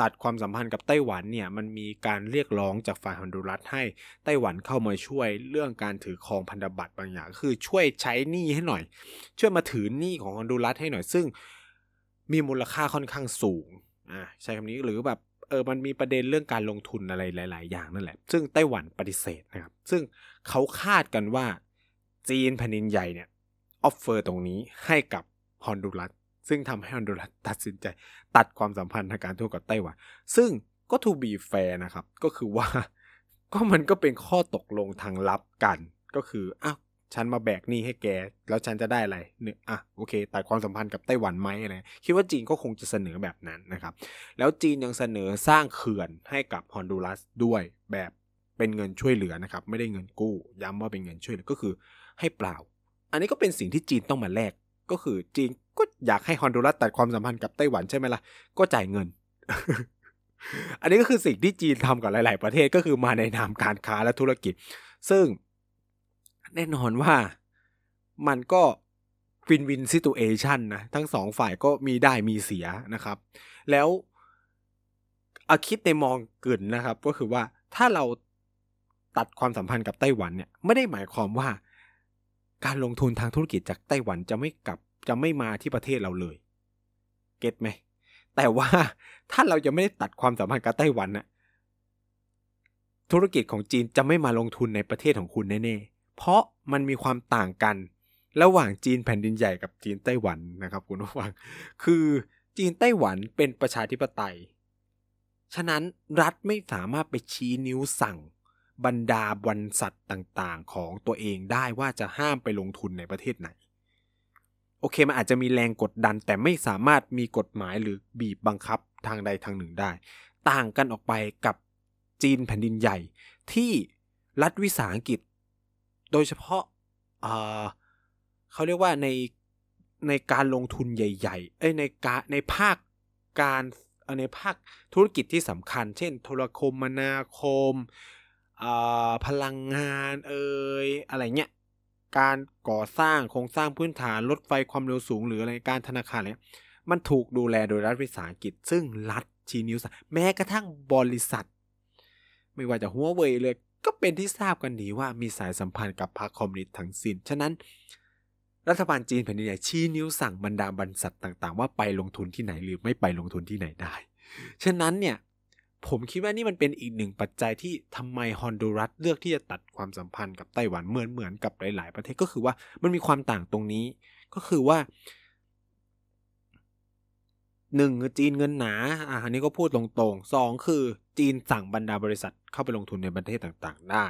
ตัดความสัมพันธ์กับไต้หวันเนี่ยมันมีการเรียกร้องจากฝ่ายฮอนดูรัสให้ไต้หวันเข้ามาช่วยเรื่องการถือครองพันธบัตรบางอย่าง คือช่วยใช้หนี้ให้หน่อย ช่วยมาถือหนี้ของฮอนดูรัสให้หน่อยซึ่งมีมูลค่าค่อนข้างสูง อ่าใช้คำนี้หรือแบบเออมันมีประเด็นเรื่องการลงทุนอะไรหลาย ๆ อย่างนั่นแหละ ซึ่งไต้หวันปฏิเสธนะครับ ซึ่งเขาคาดกันว่าจีนแผ่นดินใหญ่เนี่ย offer ตรงนี้ให้กับฮอนดูรัสซึ่งทำให้ฮอนดูรัสตัดสินใจตัดความสัมพันธ์ทางการทูตกับไต้หวัน ซึ่งก็ to be fair นะครับ ก็คือว่าก็มันก็เป็นข้อตกลงทางลับกัน ก็คืออ้าว ฉันมาแบกหนี้ให้แก แล้วฉันจะได้อะไรเนี่ยอะโอเคตัดความสัมพันธ์กับไต้หวันไหมอะไรคิดว่าจีนก็คงจะเสนอแบบนั้นนะครับ แล้วจีนยังเสนอสร้างเขื่อนให้กับฮอนดูรัสด้วยแบบเป็นเงินช่วยเหลือนะครับ ไม่ได้เงินกู้ ย้ำว่าเป็นเงินช่วยเหลือก็คือให้เปล่า อันนี้ก็เป็นสิ่งที่จีนต้องมาแลกก็คือจีนก็อยากให้ฮอนดูรัสตัดความสัมพันธ์กับไต้หวันใช่ไหมล่ะก็จ่ายเงิน อันนี้ก็คือสิ่งที่จีนทำกับหลาย ๆ ประเทศก็คือมาในนามการค้าและธุรกิจ ซึ่ง แน่นอนว่ามันก็ win-win situation นะทั้งสองฝ่ายก็มีได้มีเสียนะครับ แล้วอาคิดในมองเกินนะครับ ก็คือว่าถ้าเราตัดความสัมพันธ์กับไต้หวันเนี่ยไม่ได้หมายความว่า การลงทุนทางธุรกิจจากไต้หวันจะไม่กลับจะไม่มาที่ประเทศเราเลย เก็ตไหม แต่ว่าถ้าเราจะไม่ได้ตัดความสัมพันธ์กับไต้หวันน่ะธุรกิจของจีนจะไม่มาลงทุนในประเทศของคุณแน่ๆ เพราะมันมีความต่างกัน ระหว่างจีนแผ่นดินใหญ่กับจีนไต้หวันนะครับคุณผู้ฟัง คือจีนไต้หวันเป็นประชาธิปไตย ฉะนั้นรัฐไม่สามารถไปชี้นิ้วสั่ง บรรดาบรรษัทต่างๆ ของตัวเองได้ว่าจะห้ามไปลงทุนในประเทศไหน โอเคมันอาจจะมีแรงกดดันแต่ไม่สามารถมีกฎหมายหรือบีบบังคับทางใดทางหนึ่งได้ ต่างกันออกไปกับจีนแผ่นดินใหญ่ที่รัฐวิสาหกิจ โดยเฉพาะเขาเรียกว่าในในการลงทุนใหญ่ๆเอ้ในการในภาคการในภาคธุรกิจที่สำคัญ เช่น โทรคมนาคม พลังงานเอ่ยอะไรเงี้ย การก่อสร้างโครงสร้างพื้นฐานรถไฟความเร็วสูง หรืออะไรการธนาคารเนี่ยมันถูกดูแลโดยรัฐวิสาหกิจ ซึ่งรัฐชีนิ้วแม้กระทั่งบริษัท ไม่ว่าจะหัวเว่ยเลย ก็เป็นที่ทราบกันดีว่ามีสายสัมพันธ์กับพรรคคอมมิวนิสต์ทั้งสิน้น ฉะนั้น รัฐบาลจีนแผ่นดินใหญ่ชี้นิ้วสั่งบรรดาบริษัทต่าง ๆ ว่าไปลงทุนที่ไหนหรือไม่ไปลงทุนที่ไหนได้ ฉะนั้นเนี่ยผมคิดว่านี่มันเป็นอีกหนึ่งปัจจัยที่ทำไมฮอนดูรัสเลือกที่จะตัดความสัมพันธ์กับไต้หวันเหมือนเหมือนกับหลาย ๆ ประเทศก็คือว่ามันมีความต่างตรงนี้ ก็คือว่าหนึ่งจีนเงินหนา อ่าอันนี้ก็พูดตรงๆสองคือ จีนสั่งบรรดาบริษัทเข้าไปลงทุนในประเทศต่างๆ ได้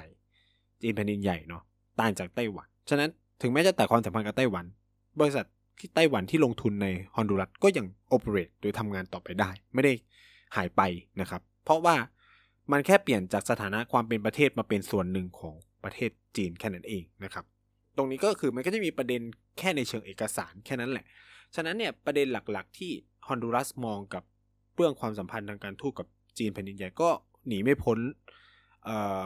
จีนแผ่นดินใหญ่เนาะต่างจากไต้หวัน ฉะนั้นถึงแม้จะแตัดความสัมพันธ์กับไต้หวัน บริษัทที่ไต้หวันที่ลงทุนในฮอนดูรัสก็ยังโอเปเรตโดยทำงานต่อไปได้ ไม่ได้หายไปนะครับ เพราะว่ามันแค่เปลี่ยนจากสถานะความเป็นประเทศมาเป็นส่วนหนึ่งของประเทศจีนแค่นั้นเองนะครับ ตรงนี้ก็คือมันก็จะมีประเด็นแค่ในเชิงเอกสารแค่นั้นแหละ ฉะนั้นเนี่ยประเด็นหลักๆ ที่ฮอนดูรัสมองกับเรื่องความสัมพันธ์ทางการทูตกับ จีนแผ่นดินใหญ่ก็หนีไม่พ้น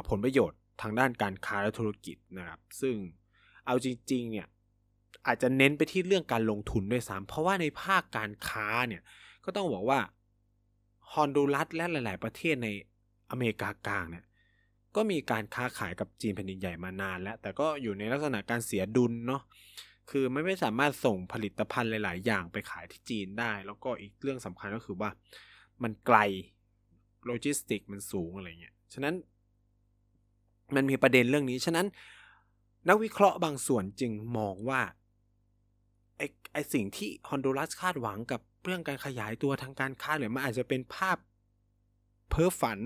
ผลประโยชน์ทางด้านการค้าและธุรกิจนะครับ ซึ่งเอาจริงๆเนี่ยอาจจะเน้นไปที่เรื่องการลงทุนด้วยซ้ำเพราะว่าในภาคการค้าเนี่ยก็ต้องบอกว่าฮอนดูรัสและหลาย ๆ ประเทศในอเมริกากลางเนี่ยก็มีการค้าขายกับจีนแผ่นดินใหญ่มานานแล้ว แต่ก็อยู่ในลักษณะการเสียดุลเนาะคือไม่ไม่สามารถส่งผลิตภัณฑ์หลาย ๆ อย่างไปขายที่จีนได้ แล้วก็อีกเรื่องสำคัญก็คือว่ามันไกล โลจิสติกมันสูงอะไรเงี้ย ฉะนั้นมันมีประเด็นเรื่องนี้ ฉะนั้น นักวิเคราะห์บางส่วนจึงมองว่าไอ้ไอสิ่งที่ฮอนดูรัสคาดหวังกับเรื่องการขยายตัวทางการค้าหรือมันอาจจะเป็นภาพเพ้อฝัน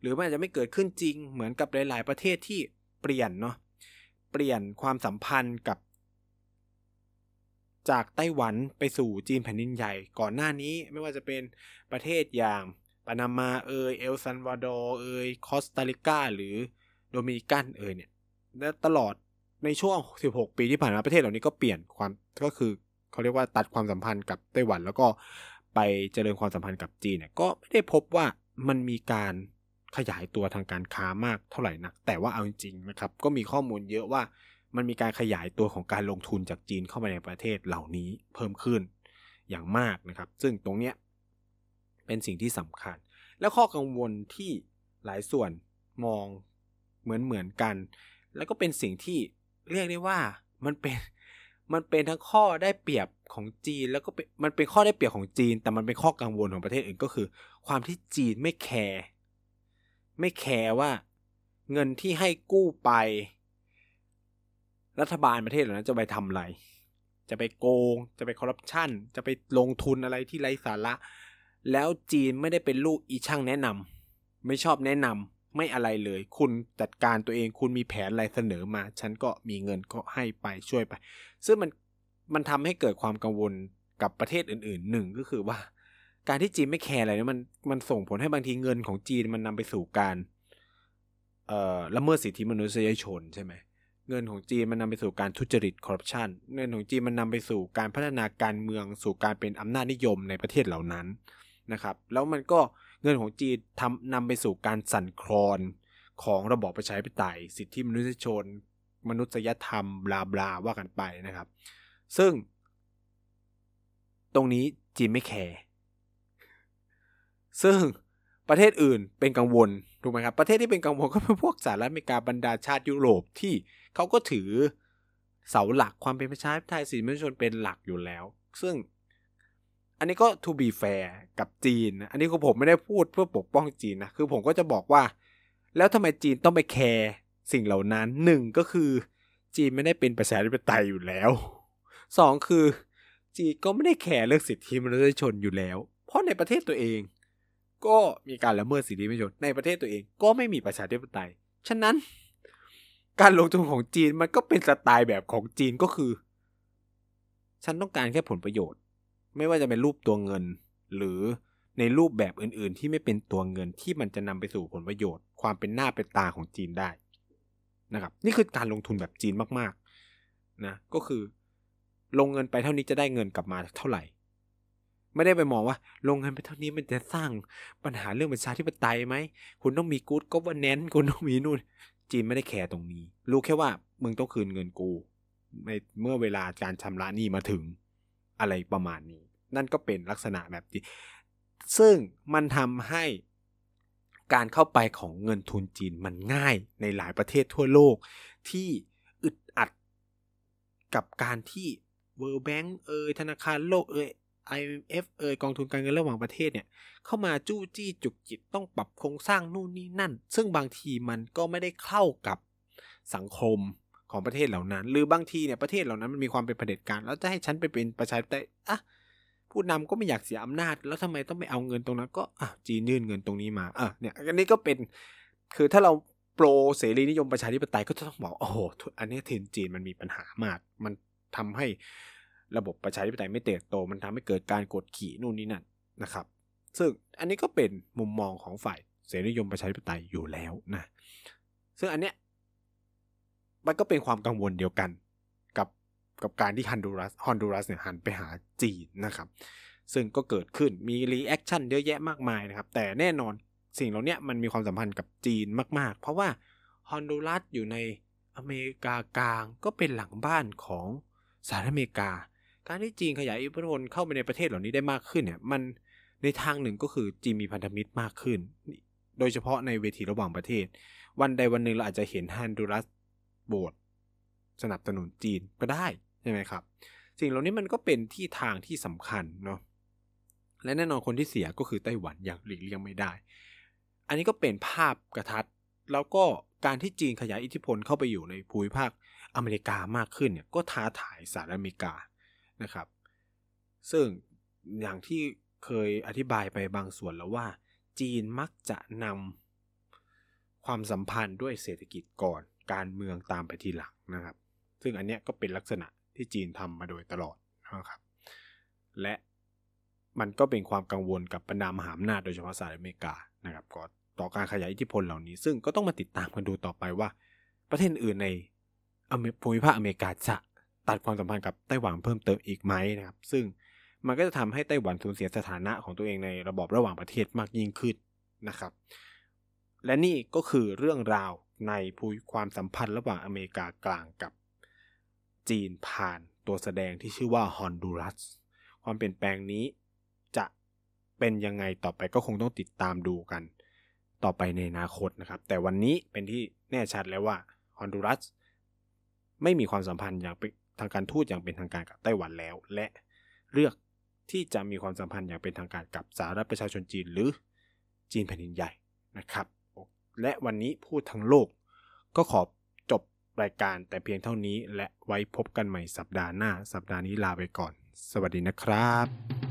หรือมันอาจจะไม่เกิดขึ้นจริง เหมือนกับหลาย ๆ ประเทศที่เปลี่ยนเนาะเปลี่ยนความสัมพันธ์กับ จากไต้หวันไปสู่จีนแผ่นดินใหญ่ ก่อนหน้านี้ไม่ว่าจะเป็นประเทศอย่างปานามาเอยเอลซัลวาดอร์เอยคอสตาริกาหรือโดมินิกันเอยเนี่ยและตลอดในช่วง 16 ปีที่ผ่านมาประเทศเหล่านี้ก็เปลี่ยนความก็คือเขาเรียกว่าตัดความสัมพันธ์กับไต้หวัน แล้วก็ไปเจริญความสัมพันธ์กับจีนเนี่ยก็ไม่ได้พบว่ามันมีการขยายตัวทางการค้ามากเท่าไหร่นัก แต่ว่าเอาจริงๆนะครับ ก็มีข้อมูลเยอะว่ามันมีการขยายตัวของการลงทุนจากจีนเข้ามาในประเทศเหล่านี้เพิ่มขึ้นอย่างมากนะครับ ซึ่งตรงเนี้ย เป็นสิ่งที่สำคัญ และข้อกังวลที่หลายส่วนมองเหมือนเหมือนกัน แล้วก็เป็นสิ่งที่เรียกได้ว่ามันเป็นมันเป็นทั้งข้อได้เปรียบของจีน แล้วก็มันเป็นข้อได้เปรียบของจีน แต่มันเป็นข้อกังวลของประเทศอื่นก็คือ ความที่จีนไม่แคร์ไม่แคร์ว่าเงินที่ให้กู้ไป รัฐบาลประเทศเหล่านั้นจะไปทำอะไร จะไปโกง จะไปคอร์รัปชันจะไปลงทุนอะไรที่ไร้สาระ แล้วจีนไม่ได้เป็นลูกอีช่างแนะนำไม่ชอบแนะนำไม่อะไรเลย คุณจัดการตัวเองคุณมีแผนอะไรเสนอมา ฉันก็มีเงินก็ให้ไปช่วยไป ซึ่งมันมันทำให้เกิดความกังวลกับประเทศอื่นๆหนึ่งก็คือว่า การที่จีนไม่แคร์อะไรเนี่ยมันมันส่งผลให้บางทีเงินของจีนมันนำไปสู่การเอ่อละเมิดสิทธิมนุษยชนใช่ไหมเงินของจีนมันนำไปสู่การทุจริตคอร์รัปชันเงินของจีนมันนำไปสู่การพัฒนาการเมืองสู่การเป็นอำนาจนิยมในประเทศเหล่านั้น นะครับ แล้วมันก็เงินของจีนทำนำไปสู่การสั่นคลอนของระบอบประชาธิปไตย สิทธิมนุษยชน มนุษยธรรม บลาบลาว่ากันไปนะครับ ซึ่ง ตรงนี้จีนไม่แคร์ซึ่งประเทศอื่นเป็นกังวลถูกไหมครับ ประเทศที่เป็นกังวลก็เป็นพวกสหรัฐอเมริกาบรรดาชาติยุโรปที่เขาก็ถือเสาหลักความเป็นประชาธิปไตยสิทธิมนุษยชนเป็นหลักอยู่แล้ว ซึ่ง อันนี้ก็ to be fair กับจีน อันนี้คือผมไม่ได้พูดเพื่อปกป้องจีนนะ คือผมก็จะบอกว่า แล้วทำไมจีนต้องไปแคร์สิ่งเหล่านั้นหนึ่งก็คือจีนไม่ได้เป็นประชาธิปไตยอยู่แล้วสองคือ จีนก็ไม่ได้แคร์เรื่องสิทธิมนุษยชนอยู่แล้ว เพราะในประเทศตัวเอง ก็มีการละเมิดสิทธิมนุษยชนในประเทศตัวเองก็ไม่มีประชาธิปไตย ฉะนั้น การลงทุนของจีนมันก็เป็นสไตล์แบบของจีนก็คือ ฉันต้องการแค่ผลประโยชน์ ไม่ว่าจะเป็นรูปตัวเงิน หรือในรูปแบบอื่น ๆ ที่ไม่เป็นตัวเงินที่มันจะนำไปสู่ผลประโยชน์ ความเป็นหน้าเป็นตาของจีนได้นะครับ นี่คือการลงทุนแบบจีนมากๆนะก็คือ ลงเงินไปเท่านี้จะได้เงินกลับมาเท่าไหร่ ไม่ได้ไปมองว่า ลงเงินไปเท่านี้มันจะสร้างปัญหาเรื่องประชาธิปไตยไหมคุณต้องมีกู๊ดก็ว่าแนนคุณต้องมีนู่น จีนไม่ได้แคร์ตรงนี้ รู้แค่ว่ามึงต้องคืนเงินกู ในเมื่อเวลาการชำระหนี้มาถึง อะไรประมาณนี้ นั่นก็เป็นลักษณะแบบนี้ซึ่งมันทำให้การเข้าไปของเงินทุนจีนมันง่ายในหลายประเทศทั่วโลก ที่อึดอัดกับการที่ World Bank เอยธนาคารโลกเอย IMF เอยกองทุนการเงินระหว่างประเทศเนี่ย เข้ามาจู้จี้จุกจิตต้องปรับโครงสร้างนู่นนี่นั่น ซึ่งบางทีมันก็ไม่ได้เข้ากับสังคม ของประเทศเหล่านั้น หรือบางทีเนี่ยประเทศเหล่านั้นมันมีความเป็นเผด็จการ แล้วจะให้ฉันไปเป็นประชาธิปไตยอะผู้นำก็ไม่อยากเสียอำนาจ แล้วทำไมต้องไปเอาเงินตรงนั้นก็อะจีนยื่นเงินตรงนี้มาอะเนี่ยอันนี้ก็เป็นคือถ้าเราโปรเสรีนิยมประชาธิปไตยก็จะต้องบอกโอ้โหอันนี้ทีนจีนมันมีปัญหามาก มันทำให้ระบบประชาธิปไตยไม่เติบโต มันทำให้เกิดการกดขี่นู่นนี่นั่นนะครับ ซึ่งอันนี้ก็เป็นมุมมองของฝ่ายเสรีนิยมประชาธิปไตยอยู่แล้วนะซึ่งอันเนี้ย มันก็เป็นความกังวลเดียวกัน กับกับการที่ฮันดูรัสฮอนดูรัสเนี่ยหันไปหาจีนนะครับ ซึ่งก็เกิดขึ้นมี reaction เยอะแยะมากมายนะครับ แต่แน่นอนสิ่งเหล่านี้มันมีความสัมพันธ์กับจีนมาก ๆ เพราะว่าฮอนดูรัสอยู่ในอเมริกากลางก็เป็นหลังบ้านของสหรัฐอเมริกา การที่จีนขยายอิทธิพลเข้าไปในประเทศเหล่านี้ได้มากขึ้นเนี่ยมันในทางหนึ่งก็คือจีนมีพันธมิตรมากขึ้น โดยเฉพาะในเวทีระหว่างประเทศ วันใดวันหนึ่งเราอาจจะเห็นฮันดูรัส โบสสนับสนุนจีนก็ได้ใช่ไหมครับ สิ่งเหล่านี้มันก็เป็นที่ทางที่สำคัญเนาะและแน่นอนคนที่เสียก็คือไต้หวันอย่างหลีกเลี่ยงไม่ได้ อันนี้ก็เป็นภาพกระทัด แล้วก็การที่จีนขยายอิทธิพลเข้าไปอยู่ในภูมิภาคอเมริกามากขึ้นเนี่ยก็ท้าทายสหรัฐอเมริกานะครับ ซึ่งอย่างที่เคยอธิบายไปบางส่วนแล้วว่า จีนมักจะนำความสัมพันธ์ด้วยเศรษฐกิจก่อน การเมืองตามไปทีหลังนะครับ ซึ่งอันเนี้ยก็เป็นลักษณะที่จีนทำมาโดยตลอดนะครับ และมันก็เป็นความกังวลกับบรรดามหาอำนาจโดยเฉพาะสหรัฐอเมริกานะครับก็ต่อการขยายอิทธิพลเหล่านี้ ซึ่งก็ต้องมาติดตามกันดูต่อไปว่า ประเทศอื่นในภูมิภาคอเมริกาจะตัดความสัมพันธ์กับไต้หวันเพิ่มเติมอีกไหมนะครับ ซึ่งมันก็จะทำให้ไต้หวันสูญเสียสถานะของตัวเองในระบบระหว่างประเทศมากยิ่งขึ้นนะครับ และนี่ก็คือเรื่องราว ในภูความสัมพันธ์ระหว่างอเมริกากลางกับจีนผ่านตัวแสดงที่ชื่อว่าฮอนดูรัสความเปลี่ยนแปลงนี้จะเป็นยังไงต่อไปก็คงต้องติดตามดูกันต่อไปในอนาคตนะครับ แต่วันนี้เป็นที่แน่ชัดแล้วว่าฮอนดูรัสไม่มีความสัมพันธ์อย่างเป็นทางการทูตอย่างเป็นทางการกับไต้หวันแล้ว และเลือกที่จะมีความสัมพันธ์อย่างเป็นทางการกับสหรัฐประชาชนจีนหรือจีนแผ่นดินใหญ่นะครับ และวันนี้พูดทั้งโลก ก็ขอจบรายการแต่เพียงเท่านี้ และไว้พบกันใหม่สัปดาห์หน้า สัปดาห์นี้ลาไปก่อน สวัสดีนะครับ